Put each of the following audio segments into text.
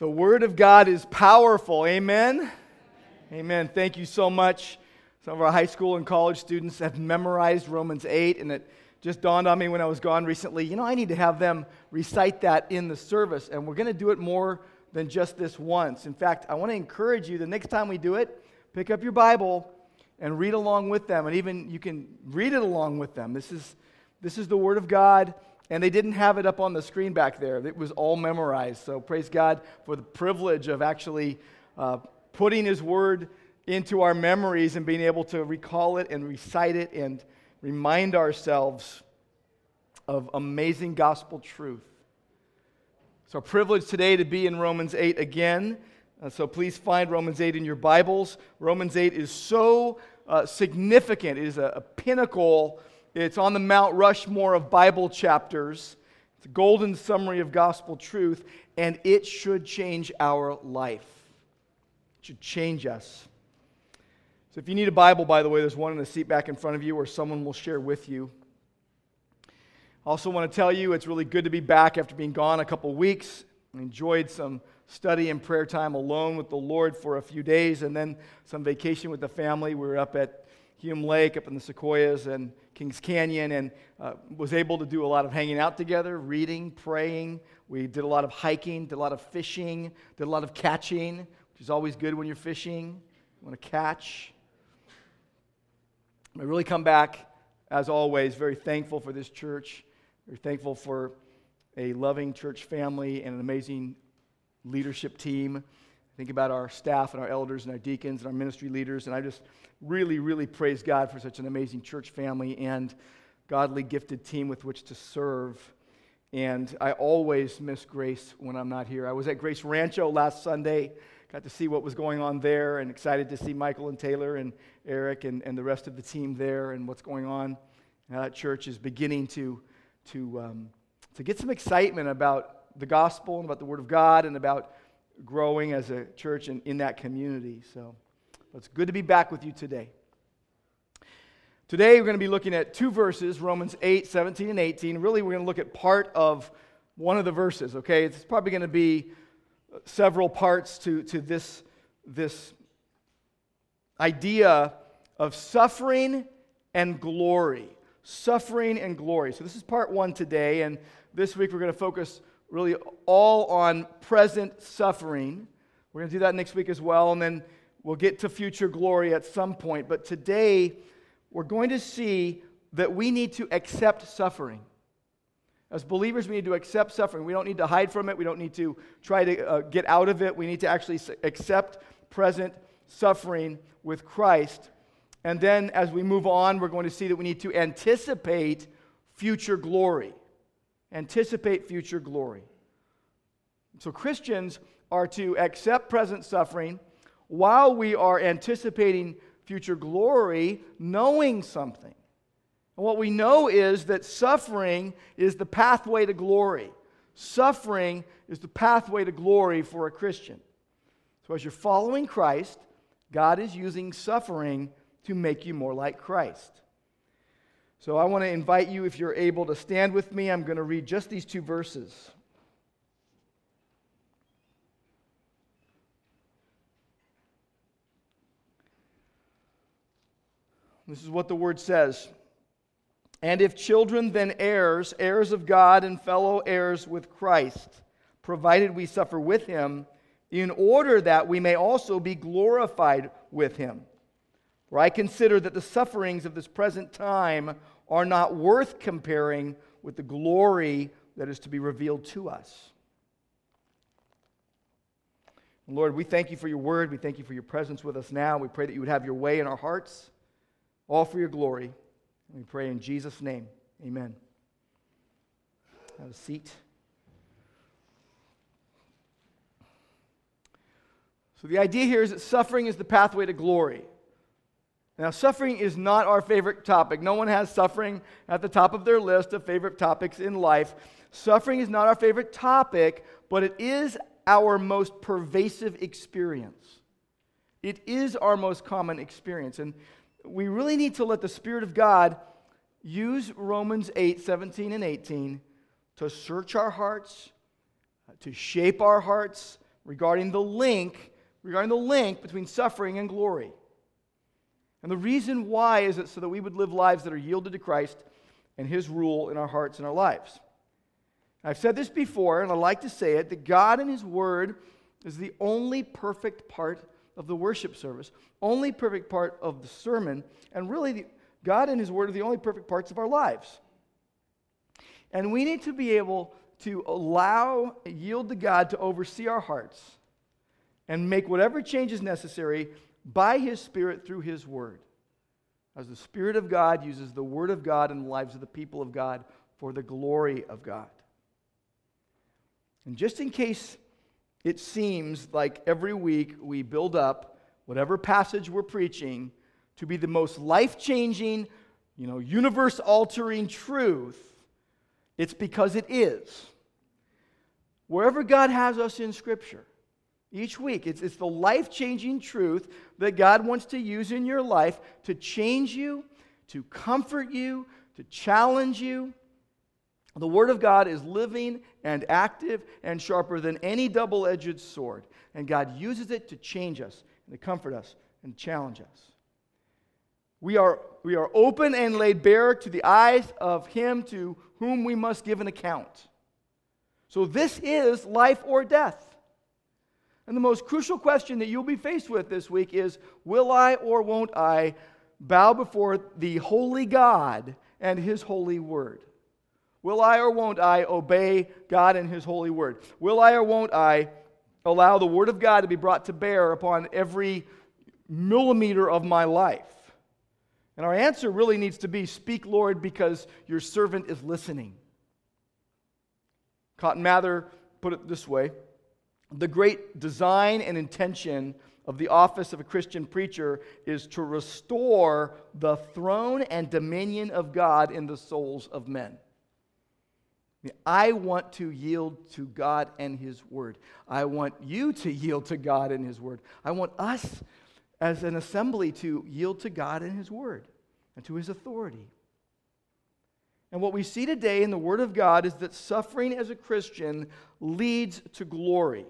The Word of God is powerful. Amen? Amen. Thank you so much. Some of our high school and college students have memorized Romans 8, and it just dawned on me when I was gone recently you know, I need to have them recite that in the service, and we're going to do it more than just this once. In fact, I want to encourage you the next time we do it, pick up your Bible and read along with them, and even you can read it along with them. This is, this is the Word of God. And they didn't have it up on the screen back there. It was all memorized. So praise God for the privilege of actually uh, putting His Word into our memories and being able to recall it and recite it and remind ourselves of amazing gospel truth. It's our privilege today to be in Romans 8 again. Uh, so please find Romans 8 in your Bibles. Romans 8 is so uh, significant, it is a, a pinnacle it's on the Mount Rushmore of Bible chapters. It's a golden summary of gospel truth, and it should change our life. It should change us. So, if you need a Bible, by the way, there's one in the seat back in front of you, or someone will share with you. I also want to tell you it's really good to be back after being gone a couple weeks. I enjoyed some study and prayer time alone with the Lord for a few days, and then some vacation with the family. We were up at Hume Lake, up in the Sequoias, and Kings Canyon and uh, was able to do a lot of hanging out together, reading, praying. We did a lot of hiking, did a lot of fishing, did a lot of catching, which is always good when you're fishing. You want to catch. I really come back, as always, very thankful for this church, very thankful for a loving church family and an amazing leadership team. Think about our staff and our elders and our deacons and our ministry leaders, and I just really, really praise God for such an amazing church family and godly gifted team with which to serve. And I always miss Grace when I'm not here. I was at Grace Rancho last Sunday, got to see what was going on there, and excited to see Michael and Taylor and Eric and, and the rest of the team there and what's going on. Now that church is beginning to, to, um, to get some excitement about the gospel and about the Word of God and about growing as a church in, in that community. So. It's good to be back with you today. Today, we're going to be looking at two verses Romans 8, 17, and 18. Really, we're going to look at part of one of the verses, okay? It's probably going to be uh, several parts to, to this, this idea of suffering and glory. Suffering and glory. So, this is part one today, and this week we're going to focus really all on present suffering. We're going to do that next week as well, and then We'll get to future glory at some point, but today we're going to see that we need to accept suffering. As believers, we need to accept suffering. We don't need to hide from it. We don't need to try to uh, get out of it. We need to actually accept present suffering with Christ. And then as we move on, we're going to see that we need to anticipate future glory. Anticipate future glory. So Christians are to accept present suffering while we are anticipating future glory, knowing something. And what we know is that suffering is the pathway to glory. Suffering is the pathway to glory for a Christian. So, as you're following Christ, God is using suffering to make you more like Christ. So, I want to invite you, if you're able to stand with me, I'm going to read just these two verses. This is what the word says. And if children, then heirs, heirs of God and fellow heirs with Christ, provided we suffer with him, in order that we may also be glorified with him. For I consider that the sufferings of this present time are not worth comparing with the glory that is to be revealed to us. Lord, we thank you for your word. We thank you for your presence with us now. We pray that you would have your way in our hearts all for your glory. We pray in Jesus' name. Amen. Have a seat. So, the idea here is that suffering is the pathway to glory. Now, suffering is not our favorite topic. No one has suffering at the top of their list of favorite topics in life. Suffering is not our favorite topic, but it is our most pervasive experience. It is our most common experience. And we really need to let the Spirit of God use Romans 8, 17, and 18 to search our hearts, to shape our hearts, regarding the link, regarding the link between suffering and glory. And the reason why is it so that we would live lives that are yielded to Christ and his rule in our hearts and our lives. I've said this before, and I like to say it that God and his word is the only perfect part of the worship service, only perfect part of the sermon, and really, the, God and his word are the only perfect parts of our lives. And we need to be able to allow, yield to God to oversee our hearts and make whatever changes necessary by His Spirit through His Word. As the Spirit of God uses the Word of God in the lives of the people of God for the glory of God. And just in case it seems like every week we build up whatever passage we're preaching to be the most life changing, you know, universe altering truth, it's because it is. Wherever God has us in Scripture, each week, it's, it's the life changing truth that God wants to use in your life to change you, to comfort you, to challenge you. The Word of God is living and active and sharper than any double edged sword. And God uses it to change us, and to comfort us, and challenge us. We are, we are open and laid bare to the eyes of Him to whom we must give an account. So, this is life or death. And the most crucial question that you'll be faced with this week is Will I or won't I bow before the holy God and His holy word? Will I or won't I obey God and His holy word? Will I or won't I allow the word of God to be brought to bear upon every millimeter of my life? And our answer really needs to be Speak, Lord, because your servant is listening. Cotton Mather put it this way The great design and intention of the office of a Christian preacher is to restore the throne and dominion of God in the souls of men. I want to yield to God and His Word. I want you to yield to God and His Word. I want us as an assembly to yield to God and His Word and to His authority. And what we see today in the Word of God is that suffering as a Christian leads to glory.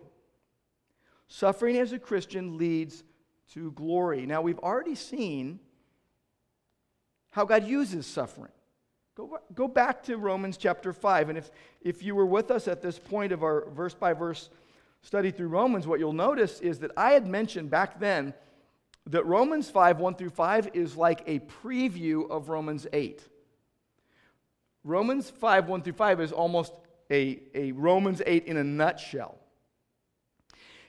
Suffering as a Christian leads to glory. Now, we've already seen how God uses suffering. Go, go back to Romans chapter 5. And if, if you were with us at this point of our verse by verse study through Romans, what you'll notice is that I had mentioned back then that Romans 5, 1 through 5, is like a preview of Romans 8. Romans 5, 1 through 5 is almost a, a Romans 8 in a nutshell.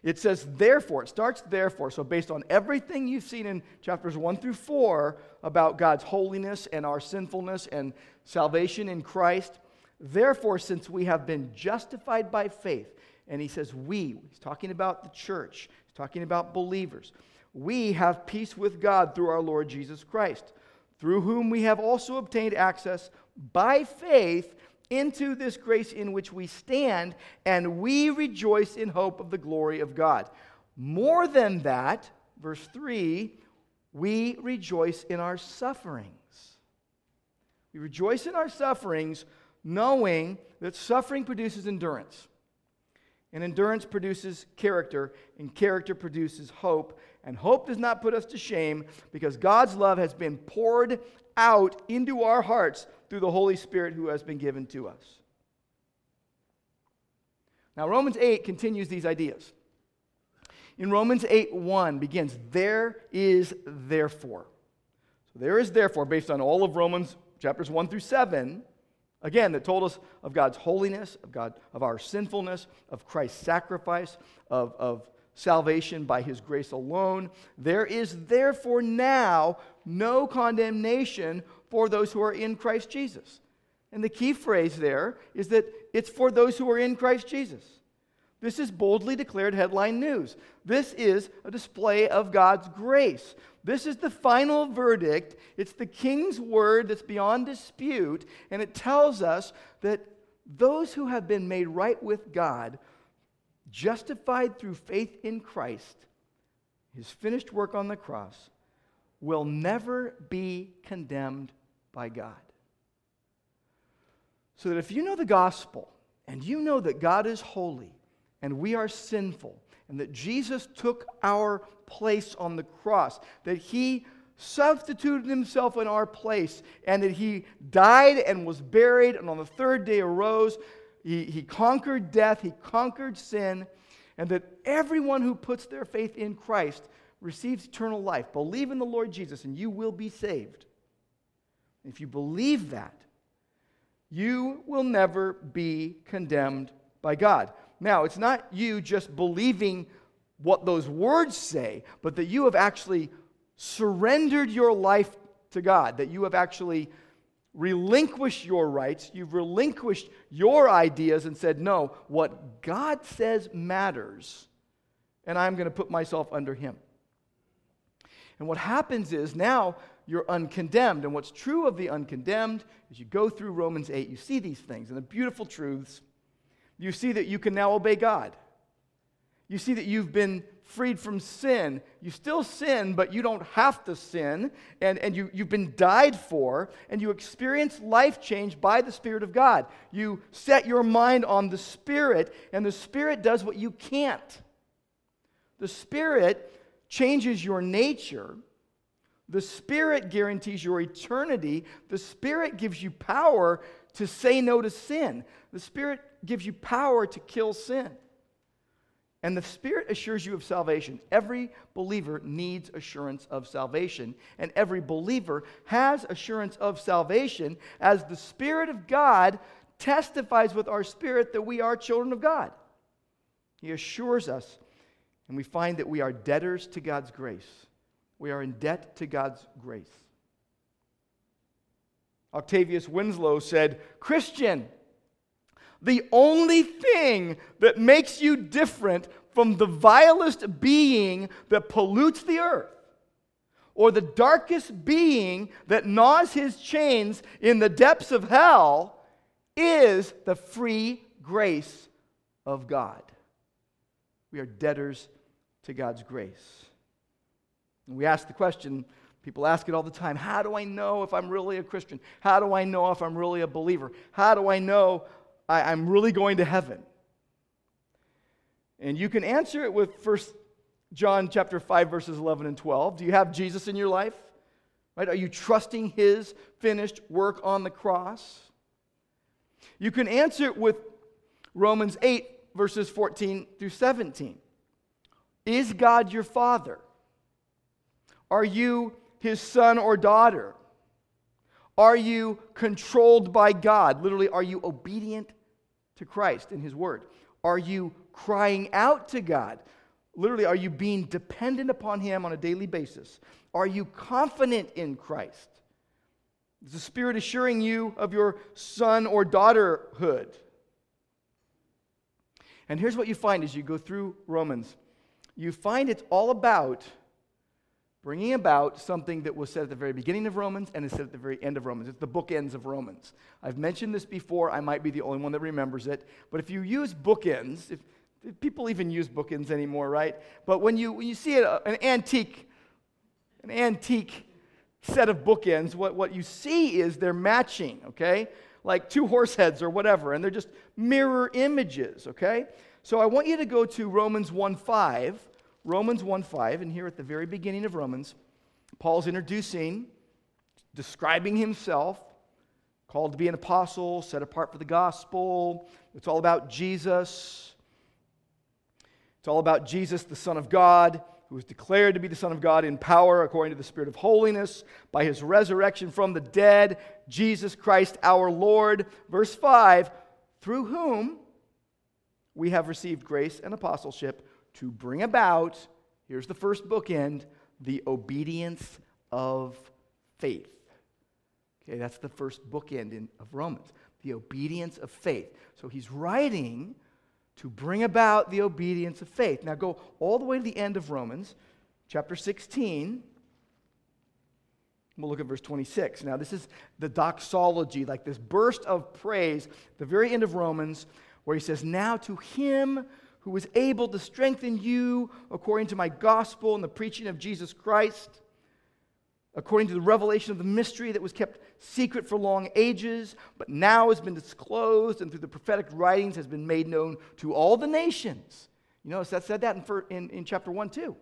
It says, therefore, it starts therefore. So, based on everything you've seen in chapters 1 through 4 about God's holiness and our sinfulness and salvation in Christ, therefore, since we have been justified by faith, and he says, we, he's talking about the church, he's talking about believers we have peace with God through our Lord Jesus Christ, through whom we have also obtained access by faith into this grace in which we stand, and we rejoice in hope of the glory of God. More than that, verse 3, we rejoice in our sufferings. We rejoice in our sufferings, knowing that suffering produces endurance. And endurance produces character, and character produces hope. And hope does not put us to shame because God's love has been poured out into our hearts through the Holy Spirit who has been given to us. Now, Romans 8 continues these ideas. In Romans 8 1 begins, There is therefore. So, there is therefore, based on all of Romans chapters 1 through 7, again, that told us of God's holiness, of, God, of our sinfulness, of Christ's sacrifice, of, of salvation by his grace alone. There is therefore now no condemnation for those who are in Christ Jesus. And the key phrase there is that it's for those who are in Christ Jesus. This is boldly declared headline news. This is a display of God's grace. This is the final verdict. It's the king's word that's beyond dispute, and it tells us that those who have been made right with God justified through faith in Christ, his finished work on the cross, will never be condemned by God. So that if you know the gospel and you know that God is holy and we are sinful and that Jesus took our place on the cross, that he substituted himself in our place, and that he died and was buried, and on the third day arose. He, he conquered death, he conquered sin, and that everyone who puts their faith in Christ receives eternal life. Believe in the Lord Jesus, and you will be saved. If you believe that, you will never be condemned by God. Now, it's not you just believing what those words say, but that you have actually surrendered your life to God, that you have actually relinquished your rights, you've relinquished your ideas and said, No, what God says matters, and I'm going to put myself under Him. And what happens is now you're uncondemned. And what's true of the uncondemned is you go through Romans 8, you see these things and the beautiful truths. You see that you can now obey God. You see that you've been freed from sin. You still sin, but you don't have to sin. And, and you, you've been died for, and you experience life change by the Spirit of God. You set your mind on the Spirit, and the Spirit does what you can't. The Spirit changes your nature. The Spirit guarantees your eternity. The Spirit gives you power to say no to sin. The Spirit gives you power to kill sin. And the Spirit assures you of salvation. Every believer needs assurance of salvation. And every believer has assurance of salvation as the Spirit of God testifies with our spirit that we are children of God. He assures us, and we find that we are debtors to God's grace. We are in debt to God's grace. Octavius Winslow said, Christian, the only thing that makes you different from the vilest being that pollutes the earth or the darkest being that gnaws his chains in the depths of hell is the free grace of God. We are debtors to God's grace. And we ask the question, people ask it all the time how do I know if I'm really a Christian? How do I know if I'm really a believer? How do I know I, am really going to heaven? And you can answer it with First John chapter 5 verses 11 and 12. Do you have Jesus in your life? Right? Are you trusting his finished work on the cross? You can answer it with Romans 8 verses 14 through 17. Is God your father? Are you his son or daughter? Are you controlled by God? Literally, are you obedient to Christ in his word? Are you crying out to God? Literally, are you being dependent upon him on a daily basis? Are you confident in Christ? Is the Spirit assuring you of your son or daughterhood? And here's what you find as you go through Romans you find it's all about bringing about something that was said at the very beginning of Romans and is said at the very end of Romans. It's the bookends of Romans. I've mentioned this before. I might be the only one that remembers it. But if you use bookends, if, if people even use bookends anymore, right? But when you, when you see it, an antique, an antique set of bookends, what, what you see is they're matching, okay? Like two horse heads or whatever, and they're just mirror images, okay? So I want you to go to Romans 1 5 Romans 1 5, and here at the very beginning of Romans, Paul's introducing, describing himself, called to be an apostle, set apart for the gospel. It's all about Jesus. It's all about Jesus, the Son of God, who was declared to be the Son of God in power according to the Spirit of holiness by his resurrection from the dead, Jesus Christ our Lord. Verse 5 through whom we have received grace and apostleship to bring about, here's the first bookend, the obedience of faith. Okay, that's the first bookend in, of Romans, the obedience of faith. So he's writing to bring about the obedience of faith. Now go all the way to the end of Romans, chapter 16. We'll look at verse 26. Now, this is the doxology, like this burst of praise, the very end of Romans, where he says, Now to him who is able to strengthen you according to my gospel and the preaching of Jesus Christ, according to the revelation of the mystery that was kept secret for long ages, but now has been disclosed and through the prophetic writings has been made known to all the nations. You notice that said that in, in, in chapter 1 too.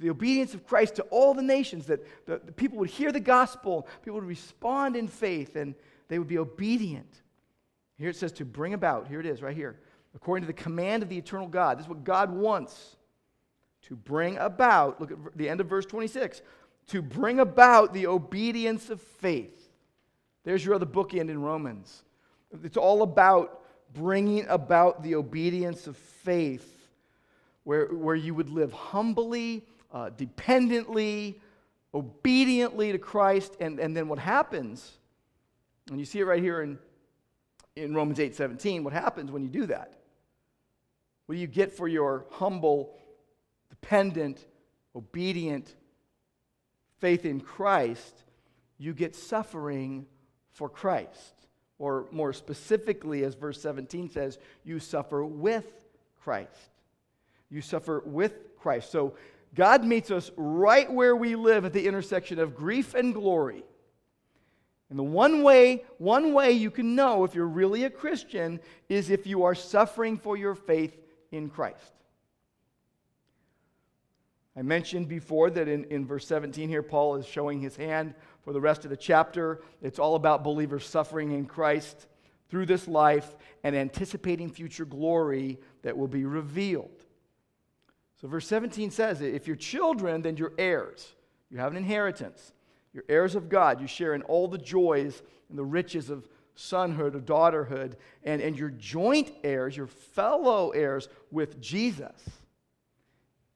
The obedience of Christ to all the nations, that the, the people would hear the gospel, people would respond in faith, and they would be obedient. Here it says to bring about, here it is right here, according to the command of the eternal God. This is what God wants to bring about, look at the end of verse 26, to bring about the obedience of faith. There's your other bookend in Romans. It's all about bringing about the obedience of faith, where, where you would live humbly, uh, dependently, obediently to Christ. And, and then what happens, and you see it right here in, in Romans 8 17, what happens when you do that? What do you get for your humble, dependent, obedient faith in Christ? You get suffering for Christ. Or more specifically, as verse 17 says, you suffer with Christ. You suffer with Christ. So God meets us right where we live at the intersection of grief and glory. And the one way, one way you can know if you're really a Christian is if you are suffering for your faith in Christ. I mentioned before that in, in verse 17 here, Paul is showing his hand for the rest of the chapter. It's all about believers suffering in Christ through this life and anticipating future glory that will be revealed. So, verse 17 says, If you're children, then you're heirs. You have an inheritance. You're heirs of God. You share in all the joys and the riches of sonhood or daughterhood. And, and you're joint heirs, you're fellow heirs with Jesus.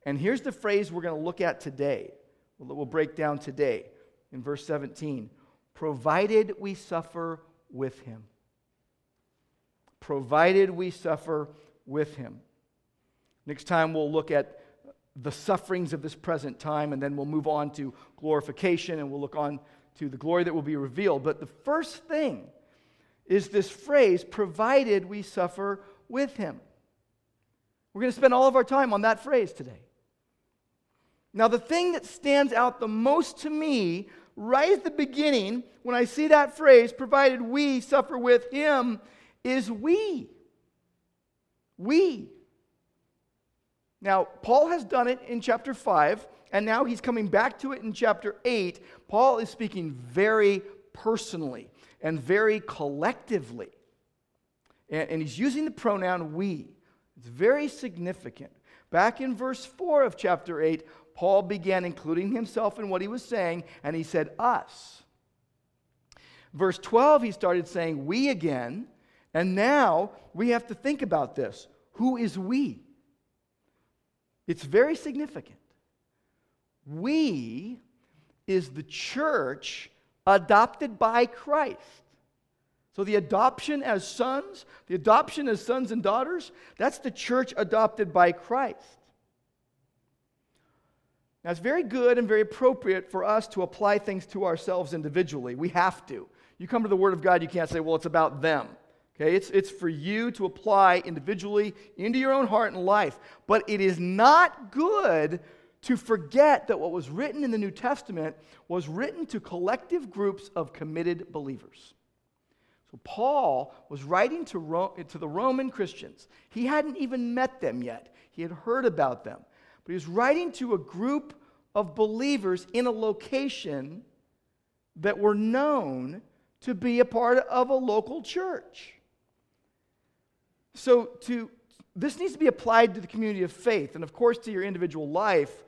And here's the phrase we're going to look at today. That We'll break down today in verse 17 provided we suffer with him. Provided we suffer with him. Next time we'll look at the sufferings of this present time, and then we'll move on to glorification and we'll look on to the glory that will be revealed. But the first thing is this phrase, provided we suffer with him. We're going to spend all of our time on that phrase today. Now, the thing that stands out the most to me right at the beginning when I see that phrase, provided we suffer with him, is we. We. Now, Paul has done it in chapter 5, and now he's coming back to it in chapter 8. Paul is speaking very personally and very collectively. And, and he's using the pronoun we. It's very significant. Back in verse 4 of chapter 8, Paul began including himself in what he was saying, and he said, us. Verse 12, he started saying, we again, and now we have to think about this. Who is we? It's very significant. We is the church adopted by Christ. So the adoption as sons, the adoption as sons and daughters, that's the church adopted by Christ. Now, it's very good and very appropriate for us to apply things to ourselves individually. We have to. You come to the Word of God, you can't say, well, it's about them. Okay, it's, it's for you to apply individually into your own heart and life. But it is not good to forget that what was written in the New Testament was written to collective groups of committed believers. So Paul was writing to, Ro- to the Roman Christians. He hadn't even met them yet, he had heard about them. But he was writing to a group of believers in a location that were known to be a part of a local church. So to this needs to be applied to the community of faith and of course to your individual life,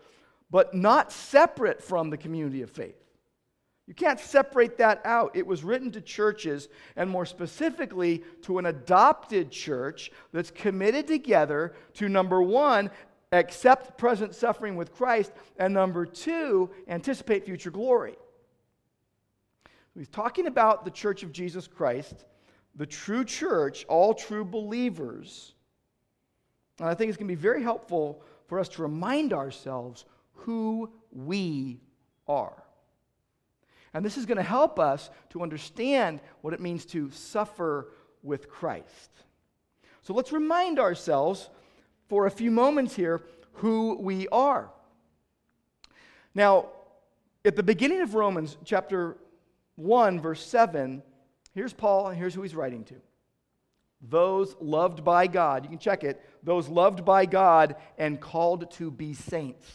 but not separate from the community of faith. You can't separate that out. It was written to churches, and more specifically to an adopted church that's committed together to number one, accept present suffering with Christ, and number two, anticipate future glory. He's talking about the church of Jesus Christ, the true church, all true believers. And I think it's going to be very helpful for us to remind ourselves who we are. And this is going to help us to understand what it means to suffer with Christ. So let's remind ourselves for a few moments here who we are. Now, at the beginning of Romans chapter 1, verse 7, here's Paul, and here's who he's writing to. those loved by God. You can check it. Those loved by God and called to be saints.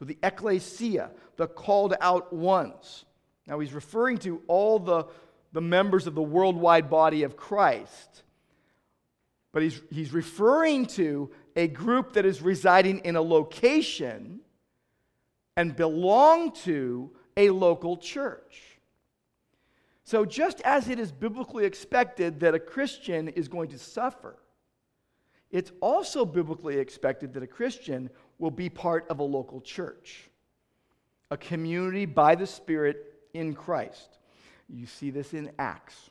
So the ecclesia, the called out ones. Now he's referring to all the, the members of the worldwide body of Christ. But he's, he's referring to a group that is residing in a location and belong to a local church. So, just as it is biblically expected that a Christian is going to suffer, it's also biblically expected that a Christian will be part of a local church, a community by the Spirit in Christ. You see this in Acts.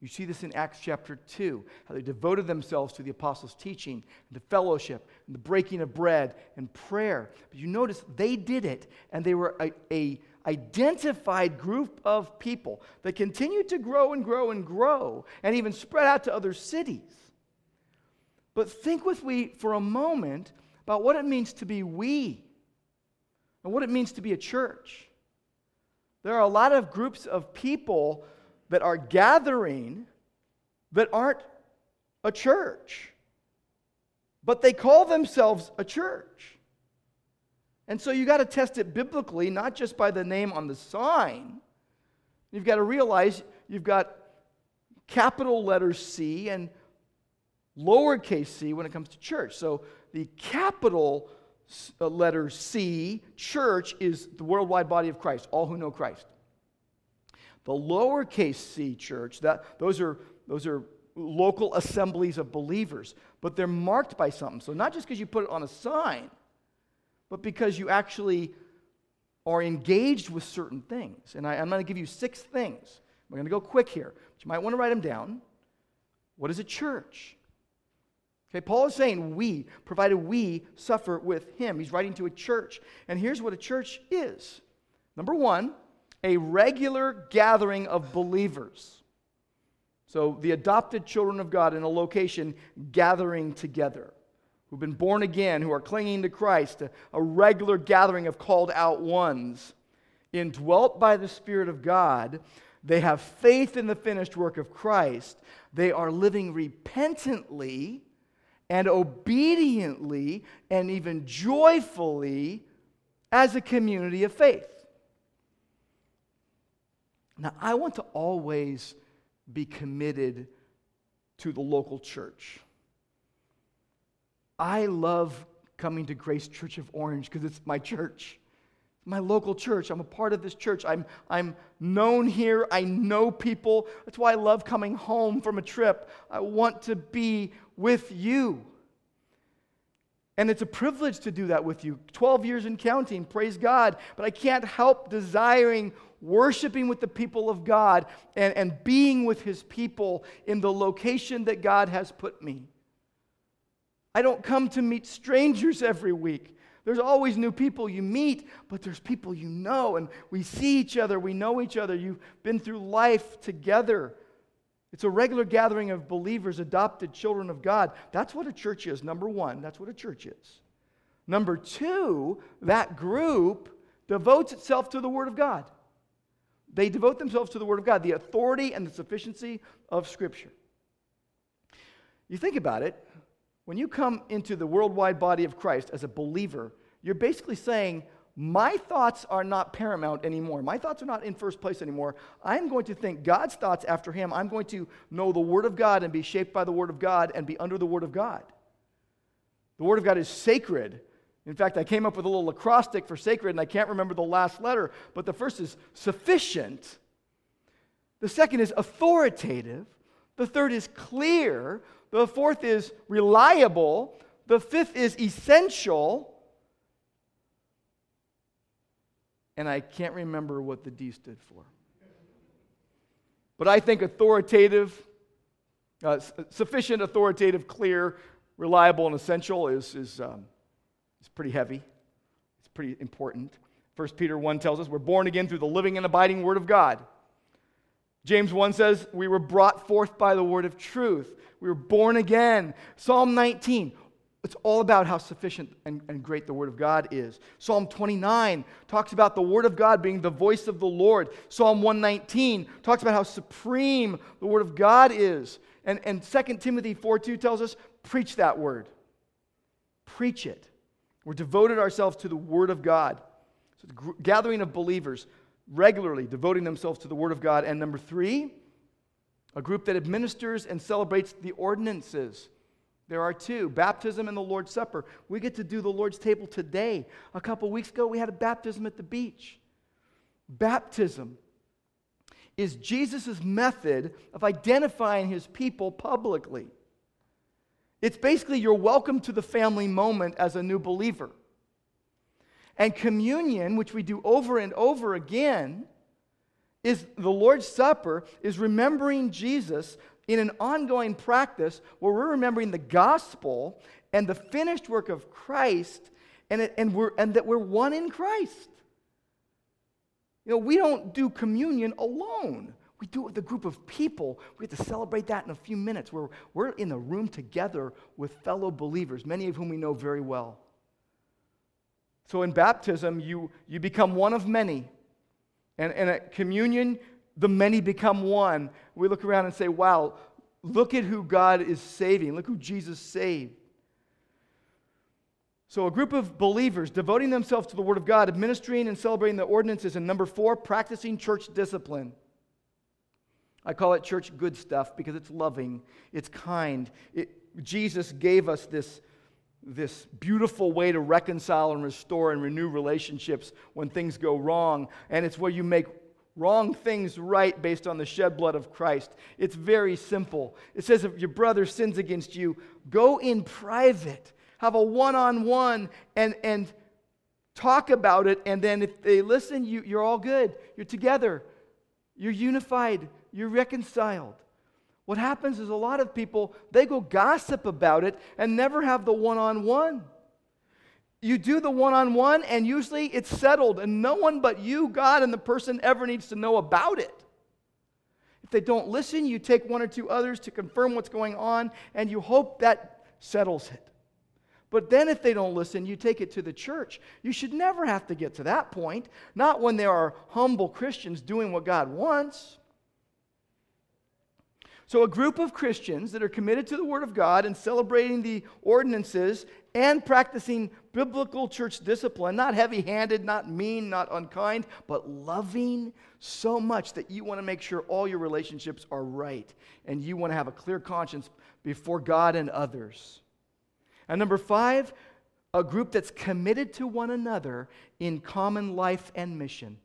You see this in Acts chapter 2, how they devoted themselves to the apostles' teaching, and to fellowship, and the breaking of bread, and prayer. But you notice they did it, and they were a, a identified group of people that continued to grow and grow and grow, and even spread out to other cities. But think with me for a moment about what it means to be we, and what it means to be a church. There are a lot of groups of people that are gathering that aren't a church, but they call themselves a church. And so you got to test it biblically, not just by the name on the sign. You've got to realize you've got capital letter C and lowercase c when it comes to church. So the capital uh, letter C, church, is the worldwide body of Christ, all who know Christ. The lowercase c church, that, those, are, those are local assemblies of believers, but they're marked by something. So, not just because you put it on a sign, but because you actually are engaged with certain things. And I, am going to give you six things. We're going to go quick here, but you might want to write them down. What is a church? Okay, Paul is saying we, provided we suffer with him. He's writing to a church. And here's what a church is number one, a regular gathering of believers. So, the adopted children of God in a location gathering together, who've been born again, who are clinging to Christ, a, a regular gathering of called out ones, indwelt by the Spirit of God. They have faith in the finished work of Christ. They are living repentantly and obediently and even joyfully as a community of faith. Now, I want to always be committed to the local church. I love coming to Grace Church of Orange because it's my church, my local church. I'm a part of this church. I'm, I'm known here. I know people. That's why I love coming home from a trip. I want to be with you. And it's a privilege to do that with you. 12 years and counting, praise God. But I can't help desiring worshiping with the people of God and, and being with his people in the location that God has put me. I don't come to meet strangers every week. There's always new people you meet, but there's people you know, and we see each other, we know each other. You've been through life together. It's a regular gathering of believers, adopted children of God. That's what a church is, number one. That's what a church is. Number two, that group devotes itself to the Word of God. They devote themselves to the Word of God, the authority and the sufficiency of Scripture. You think about it, when you come into the worldwide body of Christ as a believer, you're basically saying, My thoughts are not paramount anymore. My thoughts are not in first place anymore. I'm going to think God's thoughts after Him. I'm going to know the Word of God and be shaped by the Word of God and be under the Word of God. The Word of God is sacred. In fact, I came up with a little acrostic for sacred, and I can't remember the last letter, but the first is sufficient. The second is authoritative. The third is clear. The fourth is reliable. The fifth is essential. And I can't remember what the D stood for. But I think authoritative, uh, sufficient, authoritative, clear, reliable, and essential is, is um, it's pretty heavy, it's pretty important. 1 Peter 1 tells us we're born again through the living and abiding Word of God. James 1 says we were brought forth by the word of truth. We were born again. Psalm 19, it's all about how sufficient and, and, great the Word of God is. Psalm 29 talks about the Word of God being the voice of the Lord. Psalm 119 talks about how supreme the Word of God is. And, and 2 Timothy 4 2 tells us, preach that word. Preach it. We're devoted ourselves to the word of God. So, the gathering of believers regularly devoting themselves to the word of God. And number three, a group that administers and celebrates the ordinances. There are two baptism and the Lord's Supper. We get to do the Lord's table today. A couple weeks ago, we had a baptism at the beach. Baptism is Jesus' method of identifying his people publicly. It's basically your welcome to the family moment as a new believer. And communion, which we do over and over again, is the Lord's Supper, is remembering Jesus in an ongoing practice where we're remembering the gospel and the finished work of Christ and, it, and, we're, and that we're one in Christ. You know, we don't do communion alone. We do it with a group of people. We have to celebrate that in a few minutes where we're in the room together with fellow believers, many of whom we know very well. So in baptism, you, you become one of many. And, and at communion, the many become one. We look around and say, wow, look at who God is saving. Look who Jesus saved. So, a group of believers devoting themselves to the Word of God, administering and celebrating the ordinances. And number four, practicing church discipline. I call it church good stuff because it's loving, it's kind. It, Jesus gave us this, this beautiful way to reconcile and restore and renew relationships when things go wrong. And it's where you make wrong things right based on the shed blood of Christ. It's very simple. It says if your brother sins against you, go in private, have a one on one, and and talk about it. And then if they listen, you, you're all good. You're together. You're unified. You're reconciled. What happens is a lot of people, they go gossip about it and never have the one on one. You do the one on one, and usually it's settled, and no one but you, God, and the person ever needs to know about it. If they don't listen, you take one or two others to confirm what's going on, and you hope that settles it. But then, if they don't listen, you take it to the church. You should never have to get to that point, not when there are humble Christians doing what God wants. So, a group of Christians that are committed to the Word of God and celebrating the ordinances and practicing biblical church discipline, not heavy handed, not mean, not unkind, but loving so much that you want to make sure all your relationships are right and you want to have a clear conscience before God and others. And number five, a group that's committed to one another in common life and mission.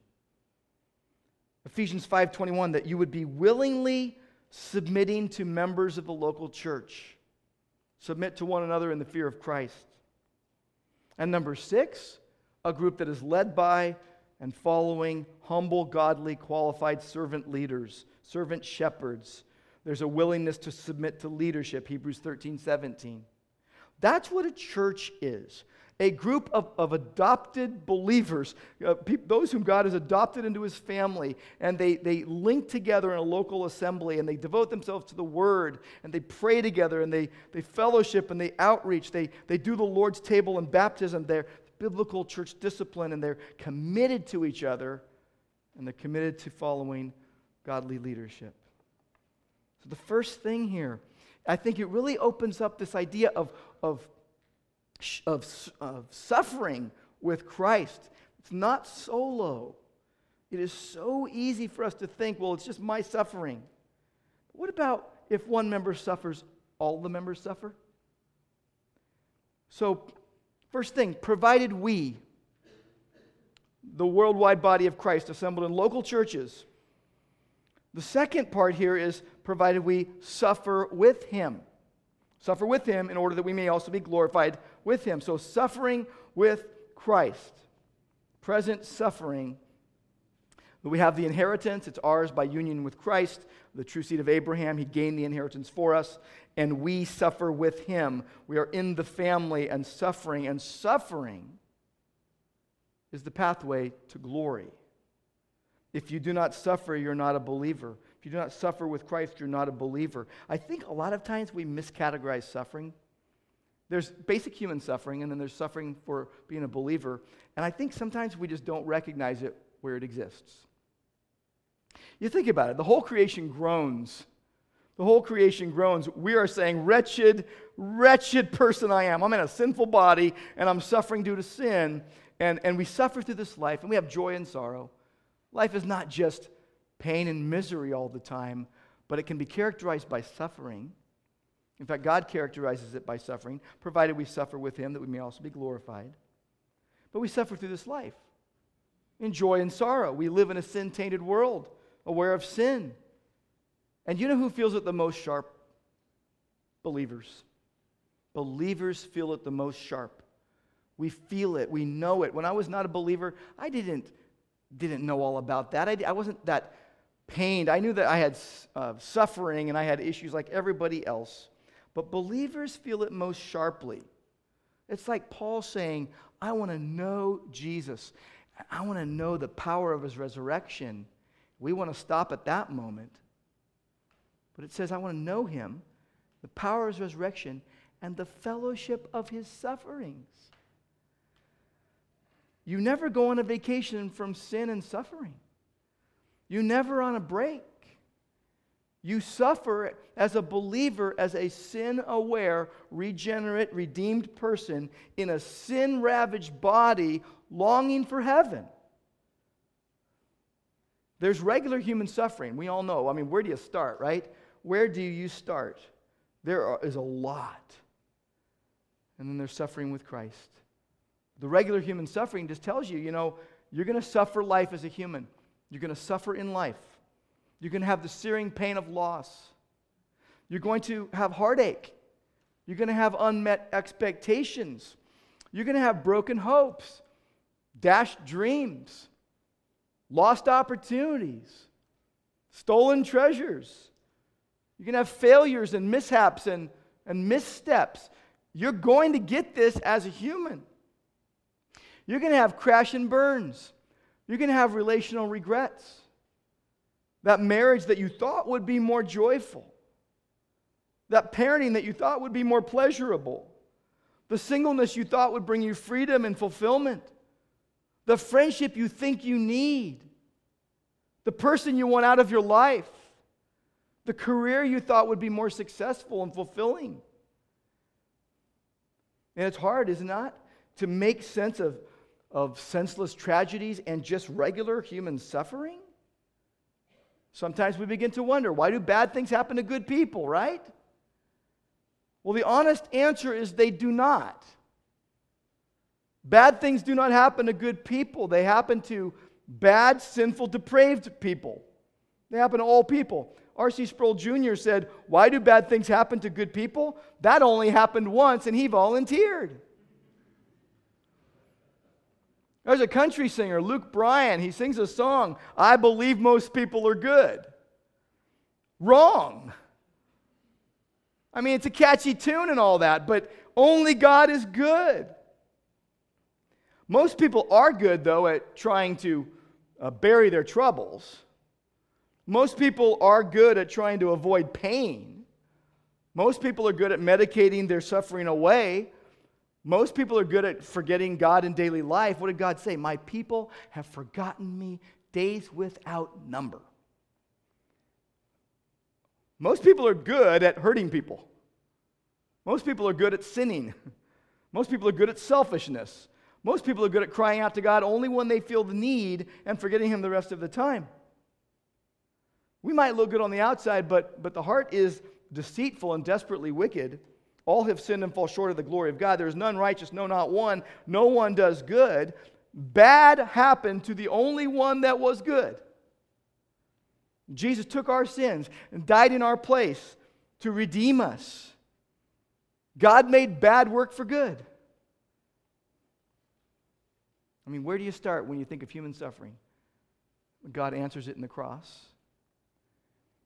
Ephesians 5:21 that you would be willingly submitting to members of the local church. Submit to one another in the fear of Christ. And number six, a group that is led by and following humble, godly, qualified servant leaders, servant shepherds. There's a willingness to submit to leadership, Hebrews 13, 17. That's what a church is a group of, of adopted believers, uh, pe- those whom God has adopted into his family, and they, they link together in a local assembly and they devote themselves to the word and they pray together and they, they fellowship and they outreach. They, they do the Lord's table and baptism. They're biblical church discipline and they're committed to each other and they're committed to following godly leadership. So, the first thing here, I think it really opens up this idea of, of of, of suffering with Christ. It's not solo. It is so easy for us to think, well, it's just my suffering. What about if one member suffers, all the members suffer? So, first thing, provided we, the worldwide body of Christ assembled in local churches, the second part here is provided we suffer with him. Suffer with him in order that we may also be glorified with him. So, suffering with Christ, present suffering. We have the inheritance, it's ours by union with Christ, the true seed of Abraham. He gained the inheritance for us, and we suffer with him. We are in the family and suffering, and suffering is the pathway to glory. If you do not suffer, you're not a believer. If you do not suffer with Christ, you're not a believer. I think a lot of times we miscategorize suffering. There's basic human suffering, and then there's suffering for being a believer. And I think sometimes we just don't recognize it where it exists. You think about it the whole creation groans The whole creation groans. We are saying, Wretched, wretched person I am. I'm in a sinful body and I'm suffering due to sin. And, and we suffer through this life and we have joy and sorrow. Life is not just pain and misery all the time, but it can be characterized by suffering. In fact, God characterizes it by suffering, provided we suffer with Him that we may also be glorified. But we suffer through this life in joy and sorrow. We live in a sin tainted world, aware of sin. And you know who feels it the most sharp? Believers. Believers feel it the most sharp. We feel it, we know it. When I was not a believer, I didn't, didn't know all about that. I, I wasn't that pained. I knew that I had uh, suffering and I had issues like everybody else. But believers feel it most sharply. It's like Paul saying, I want to know Jesus. I want to know the power of his resurrection. We want to stop at that moment. But it says, I want to know him, the power of his resurrection, and the fellowship of his sufferings. You never go on a vacation from sin and suffering. You never on a break. You suffer as a believer, as a sin aware, regenerate, redeemed person in a sin ravaged body longing for heaven. There's regular human suffering. We all know. I mean, where do you start, right? Where do you start? There is a lot. And then there's suffering with Christ. The regular human suffering just tells you, you know, you're going to suffer life as a human. You're going to suffer in life. You're going to have the searing pain of loss. You're going to have heartache. You're going to have unmet expectations. You're going to have broken hopes, dashed dreams, lost opportunities, stolen treasures. You're going to have failures and mishaps and, and missteps. You're going to get this as a human. You're going to have crash and burns. You're going to have relational regrets. That marriage that you thought would be more joyful. That parenting that you thought would be more pleasurable. The singleness you thought would bring you freedom and fulfillment. The friendship you think you need. The person you want out of your life. The career you thought would be more successful and fulfilling. And it's hard, is it not, to make sense of, of senseless tragedies and just regular human suffering? Sometimes we begin to wonder why do bad things happen to good people, right? Well, the honest answer is they do not. Bad things do not happen to good people, they happen to bad, sinful, depraved people. They happen to all people. R.C. Sproul Jr. said, Why do bad things happen to good people? That only happened once, and he volunteered. There's a country singer, Luke Bryan. He sings a song, I believe most people are good. Wrong. I mean, it's a catchy tune and all that, but only God is good. Most people are good, though, at trying to uh, bury their troubles. Most people are good at trying to avoid pain. Most people are good at medicating their suffering away most people are good at forgetting God in daily life. What did God say? My people have forgotten me days without number. Most people are good at hurting people. Most people are good at sinning. Most people are good at selfishness. Most people are good at crying out to God only when they feel the need and forgetting Him the rest of the time. We might look good on the outside, but, but the heart is deceitful and desperately wicked. All have sinned and fall short of the glory of God. There is none righteous, no, not one. No one does good. Bad happened to the only one that was good. Jesus took our sins and died in our place to redeem us. God made bad work for good. I mean, where do you start when you think of human suffering? God answers it in the cross.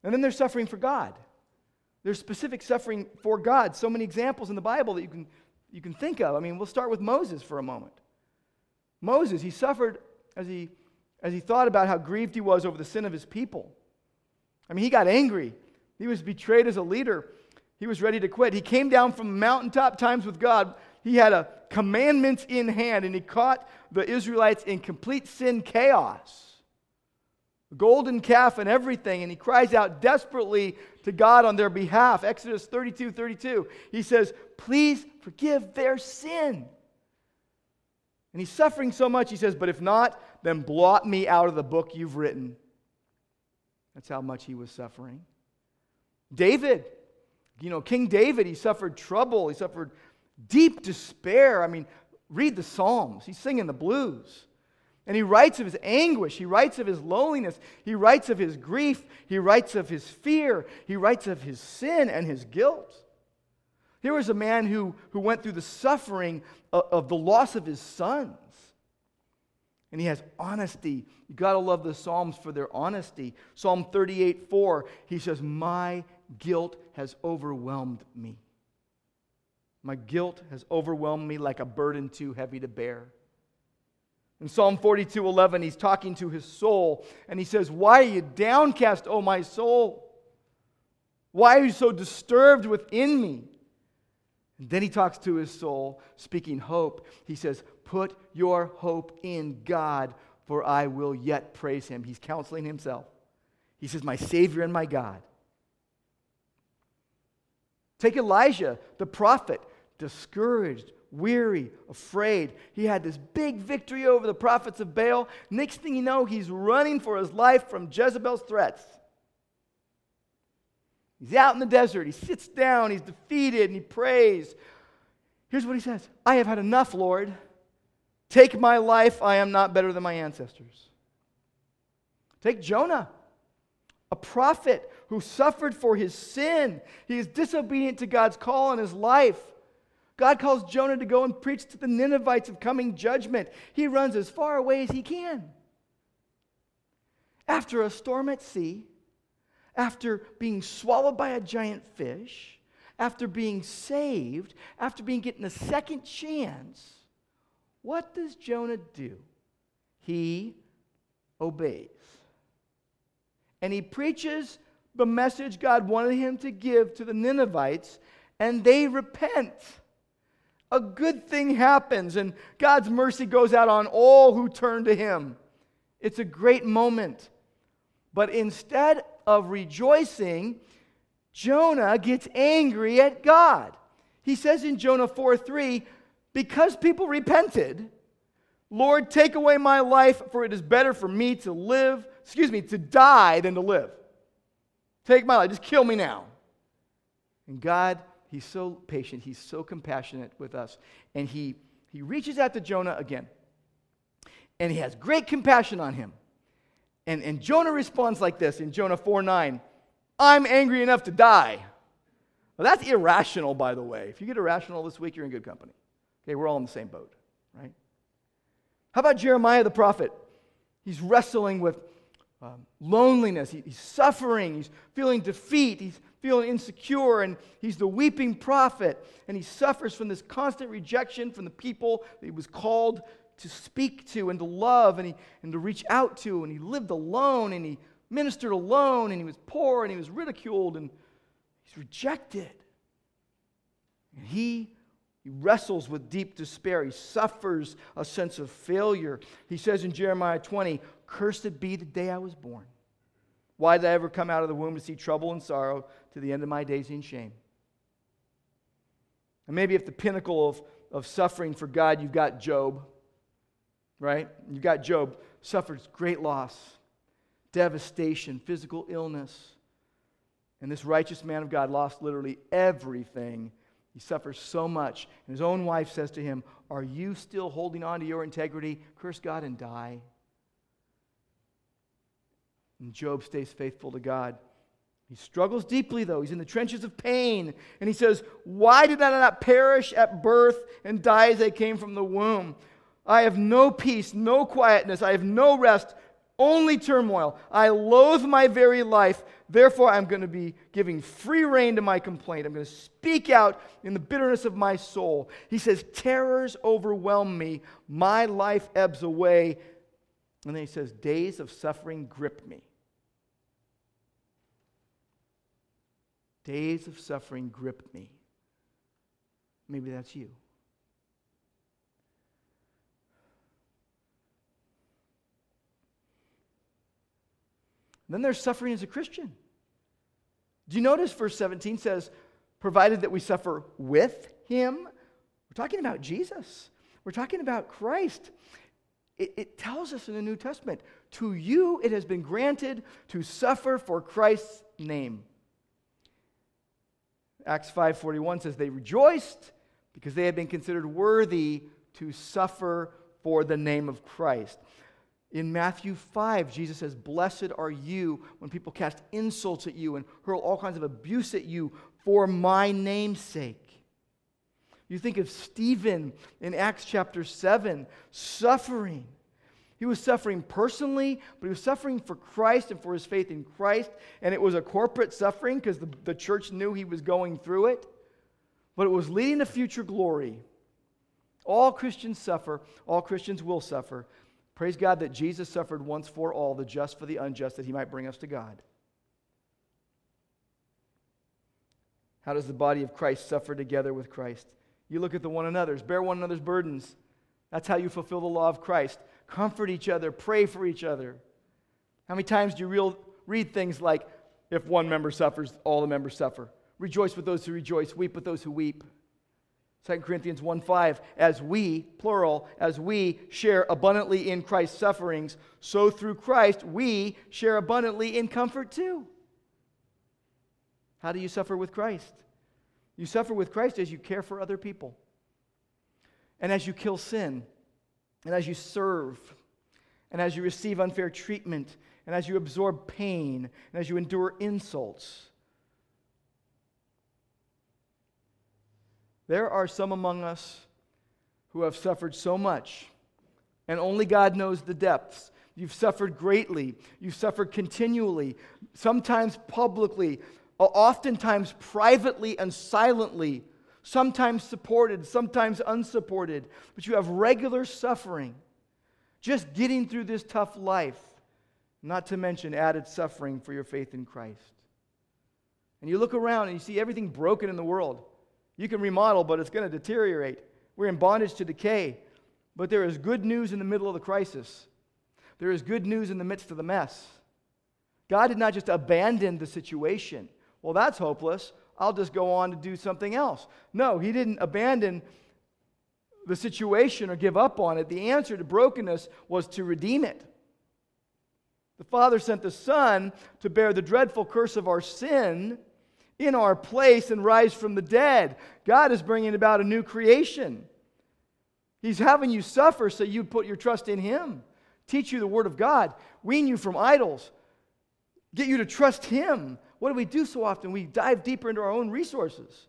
And then there's suffering for God. There's specific suffering for God. So many examples in the Bible that you can, you can think of. I mean, we'll start with Moses for a moment. Moses, he suffered as he, as he thought about how grieved he was over the sin of his people. I mean, he got angry. He was betrayed as a leader. He was ready to quit. He came down from mountaintop times with God. He had a commandments in hand, and he caught the Israelites in complete sin chaos. Golden calf and everything, and he cries out desperately to God on their behalf. Exodus 32 32. He says, Please forgive their sin. And he's suffering so much, he says, But if not, then blot me out of the book you've written. That's how much he was suffering. David, you know, King David, he suffered trouble, he suffered deep despair. I mean, read the Psalms, he's singing the blues. And he writes of his anguish. He writes of his loneliness. He writes of his grief. He writes of his fear. He writes of his sin and his guilt. Here was a man who, who went through the suffering of, of the loss of his sons. And he has honesty. You got to love the Psalms for their honesty. Psalm 38 4, he says, My guilt has overwhelmed me. My guilt has overwhelmed me like a burden too heavy to bear. In Psalm 42 11, he's talking to his soul, and he says, Why are you downcast, O my soul? Why are you so disturbed within me? And then he talks to his soul, speaking hope. He says, Put your hope in God, for I will yet praise him. He's counseling himself. He says, My Savior and my God. Take Elijah, the prophet, discouraged, weary, afraid. He had this big victory over the prophets of Baal. Next thing you know, he's running for his life from Jezebel's threats. He's out in the desert. He sits down. He's defeated and he prays. Here's what he says I have had enough, Lord. Take my life. I am not better than my ancestors. Take Jonah, a prophet who suffered for his sin. He is disobedient to God's call on his life. God calls Jonah to go and preach to the Ninevites of coming judgment. He runs as far away as he can. After a storm at sea, after being swallowed by a giant fish, after being saved, after being getting a second chance, what does Jonah do? He obeys. And he preaches the message God wanted him to give to the Ninevites, and they repent a good thing happens and God's mercy goes out on all who turn to Him. It's a great moment. But instead of rejoicing, Jonah gets angry at God. He says in Jonah 4 3, because people repented, Lord, take away my life, for it is better for me to live, excuse me, to die than to live. Take my life, just kill me now. And God He's so patient. He's so compassionate with us. And he, he reaches out to Jonah again. And he has great compassion on him. And, and Jonah responds like this in Jonah 4 9 I'm angry enough to die. Well, that's irrational, by the way. If you get irrational this week, you're in good company. Okay, we're all in the same boat, right? How about Jeremiah the prophet? He's wrestling with um, loneliness. He, he's suffering. He's feeling defeat. He's feeling insecure, and he's the weeping prophet, and he suffers from this constant rejection from the people that he was called to speak to and to love and, he, and to reach out to, and he lived alone, and he ministered alone, and he was poor, and he was ridiculed, and he's rejected. And he he wrestles with deep despair. He suffers a sense of failure. He says in Jeremiah 20, Cursed be the day I was born. Why did I ever come out of the womb to see trouble and sorrow to the end of my days in shame? And maybe at the pinnacle of, of suffering for God, you've got Job, right? You've got Job, suffers great loss, devastation, physical illness. And this righteous man of God lost literally everything. He suffers so much. And his own wife says to him, Are you still holding on to your integrity? Curse God and die. And Job stays faithful to God. He struggles deeply, though. He's in the trenches of pain. And he says, Why did I not perish at birth and die as I came from the womb? I have no peace, no quietness. I have no rest, only turmoil. I loathe my very life. Therefore, I'm going to be giving free rein to my complaint. I'm going to speak out in the bitterness of my soul. He says, Terrors overwhelm me. My life ebbs away. And then he says, Days of suffering grip me. Days of suffering grip me. Maybe that's you. then there's suffering as a Christian. Do you notice verse 17 says, provided that we suffer with him? We're talking about Jesus. We're talking about Christ. It, it, tells us in the New Testament, to you it has been granted to suffer for Christ's name. Acts 5:41 says they rejoiced because they had been considered worthy to suffer for the name of Christ. In Matthew 5, Jesus says, Blessed are you when people cast insults at you and hurl all kinds of abuse at you for my name's sake. You think of Stephen in Acts chapter 7 suffering. He was suffering personally, but he was suffering for Christ and for his faith in Christ. And it was a corporate suffering because the, the church knew he was going through it. But it was leading to future glory. All Christians suffer, all Christians will suffer. Praise God that Jesus suffered once for all, the just for the unjust, that he might bring us to God. How does the body of Christ suffer together with Christ? You look at the one another's, bear one another's burdens. That's how you fulfill the law of Christ. Comfort each other, pray for each other. How many times do you real, read things like, if one member suffers, all the members suffer? Rejoice with those who rejoice, weep with those who weep. 2 Corinthians 1 5, as we, plural, as we share abundantly in Christ's sufferings, so through Christ we share abundantly in comfort too. How do you suffer with Christ? You suffer with Christ as you care for other people, and as you kill sin, and as you serve, and as you receive unfair treatment, and as you absorb pain, and as you endure insults. There are some among us who have suffered so much, and only God knows the depths. You've suffered greatly. You've suffered continually, sometimes publicly, oftentimes privately and silently, sometimes supported, sometimes unsupported, but you have regular suffering just getting through this tough life, not to mention added suffering for your faith in Christ. And you look around and you see everything broken in the world. You can remodel, but it's going to deteriorate. We're in bondage to decay. But there is good news in the middle of the crisis. There is good news in the midst of the mess. God did not just abandon the situation, well, that's hopeless. I'll just go on to do something else. No, he didn't abandon the situation or give up on it. The answer to brokenness was to redeem it. The Father sent the Son to bear the dreadful curse of our sin in our place and rise from the dead. God is bringing about a new creation. He's having you suffer so you put your trust in Him, teach you the Word of God, wean you from idols, get you to trust Him, what do we do so often? We dive deeper into our own resources.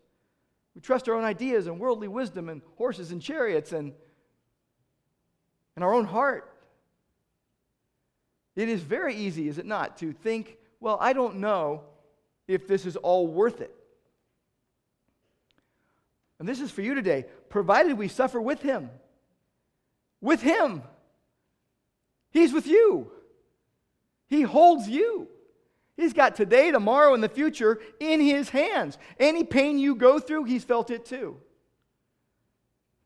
We trust our own ideas and worldly wisdom and horses and chariots and, and our own heart. It is very easy, is it not, to think, well, I don't know if this is all worth it. And this is for you today, provided we suffer with Him. With Him. He's with you, He holds you. He's got today, tomorrow, and the future in his hands. Any pain you go through, he's felt it too.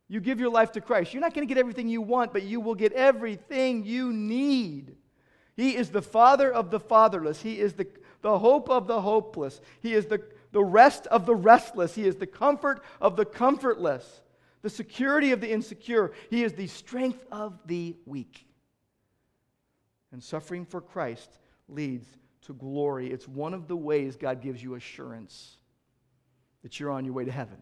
You give your life to Christ. You're not going to get everything you want, but you will get everything you need. He is the father of the fatherless. He is the, the hope of the hopeless. He is the, the rest of the restless. He is the comfort of the comfortless, the security of the insecure. He is the strength of the weak. And suffering for Christ leads to glory. It's one of the ways God gives you assurance that you're on your way to heaven.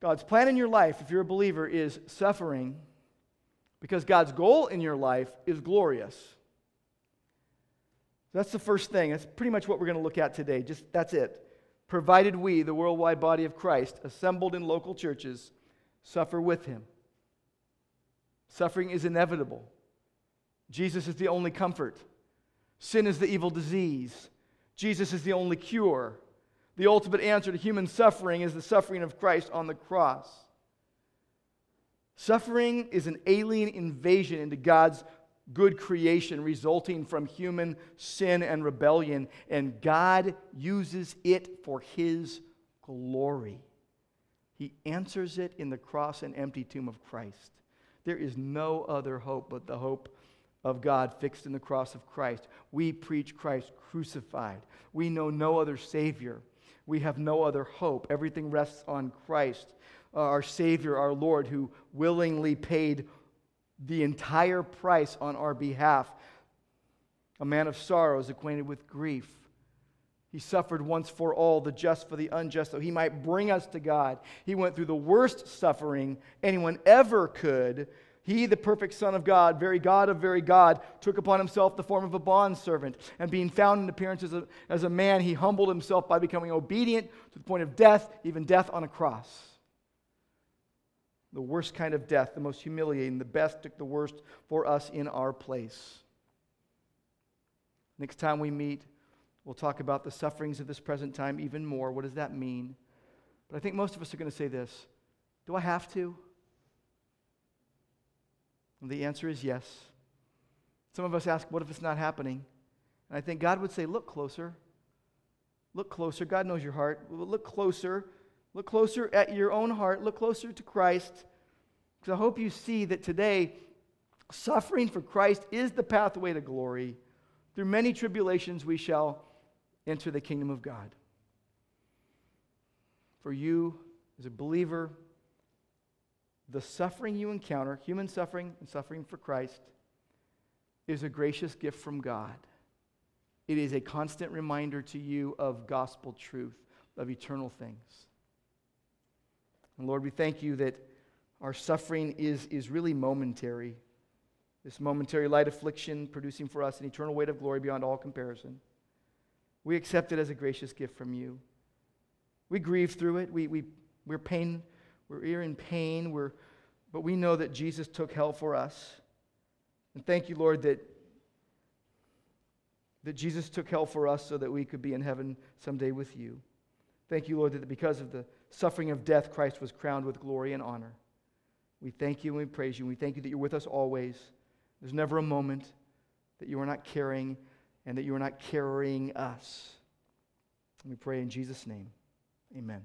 God's plan in your life, if you're a believer, is suffering because God's goal in your life is glorious. That's the first thing. That's pretty much what we're going to look at today. Just that's it. Provided we, the worldwide body of Christ, assembled in local churches, suffer with him. Suffering is inevitable. Jesus is the only comfort. Sin is the evil disease. Jesus is the only cure. The ultimate answer to human suffering is the suffering of Christ on the cross. Suffering is an alien invasion into God's good creation resulting from human sin and rebellion, and God uses it for His glory. He answers it in the cross and empty tomb of Christ. There is no other hope but the hope of God fixed in the cross of Christ. We preach Christ crucified. We know no other Savior. We have no other hope. Everything rests on Christ, uh, our Savior, our Lord, who willingly paid the entire price on our behalf. A man of sorrows, acquainted with grief. He suffered once for all, the just for the unjust, so he might bring us to God. He went through the worst suffering anyone ever could. He, the perfect Son of God, very God of very God, took upon himself the form of a bondservant. And being found in appearance as a, as a man, he humbled himself by becoming obedient to the point of death, even death on a cross. The worst kind of death, the most humiliating, the best took the worst for us in our place. Next time we meet, We'll talk about the sufferings of this present time even more. What does that mean? But I think most of us are going to say this Do I have to? And the answer is yes. Some of us ask, What if it's not happening? And I think God would say, Look closer. Look closer. God knows your heart. Look closer. Look closer at your own heart. Look closer to Christ. Because I hope you see that today, suffering for Christ is the pathway to glory. Through many tribulations, we shall enter the kingdom of God. For you, as a believer, the suffering you encounter, human suffering and suffering for Christ, is a gracious gift from God. It is a constant reminder to you of gospel truth, of eternal things. And Lord, we thank you that our suffering is, is really momentary. This momentary light affliction producing for us an eternal weight of glory beyond all comparison. We accept it as a gracious gift from you. We grieve through it. We, we, we're pain, we're in pain, we're, but we know that Jesus took hell for us. And thank you, Lord, that, that Jesus took hell for us so that we could be in heaven someday with you. Thank you, Lord, that because of the suffering of death, Christ was crowned with glory and honor. We thank you and we praise you. And we thank you that you're with us always. There's never a moment that you are not caring and that you are not carrying us. we pray in Jesus' name. Amen.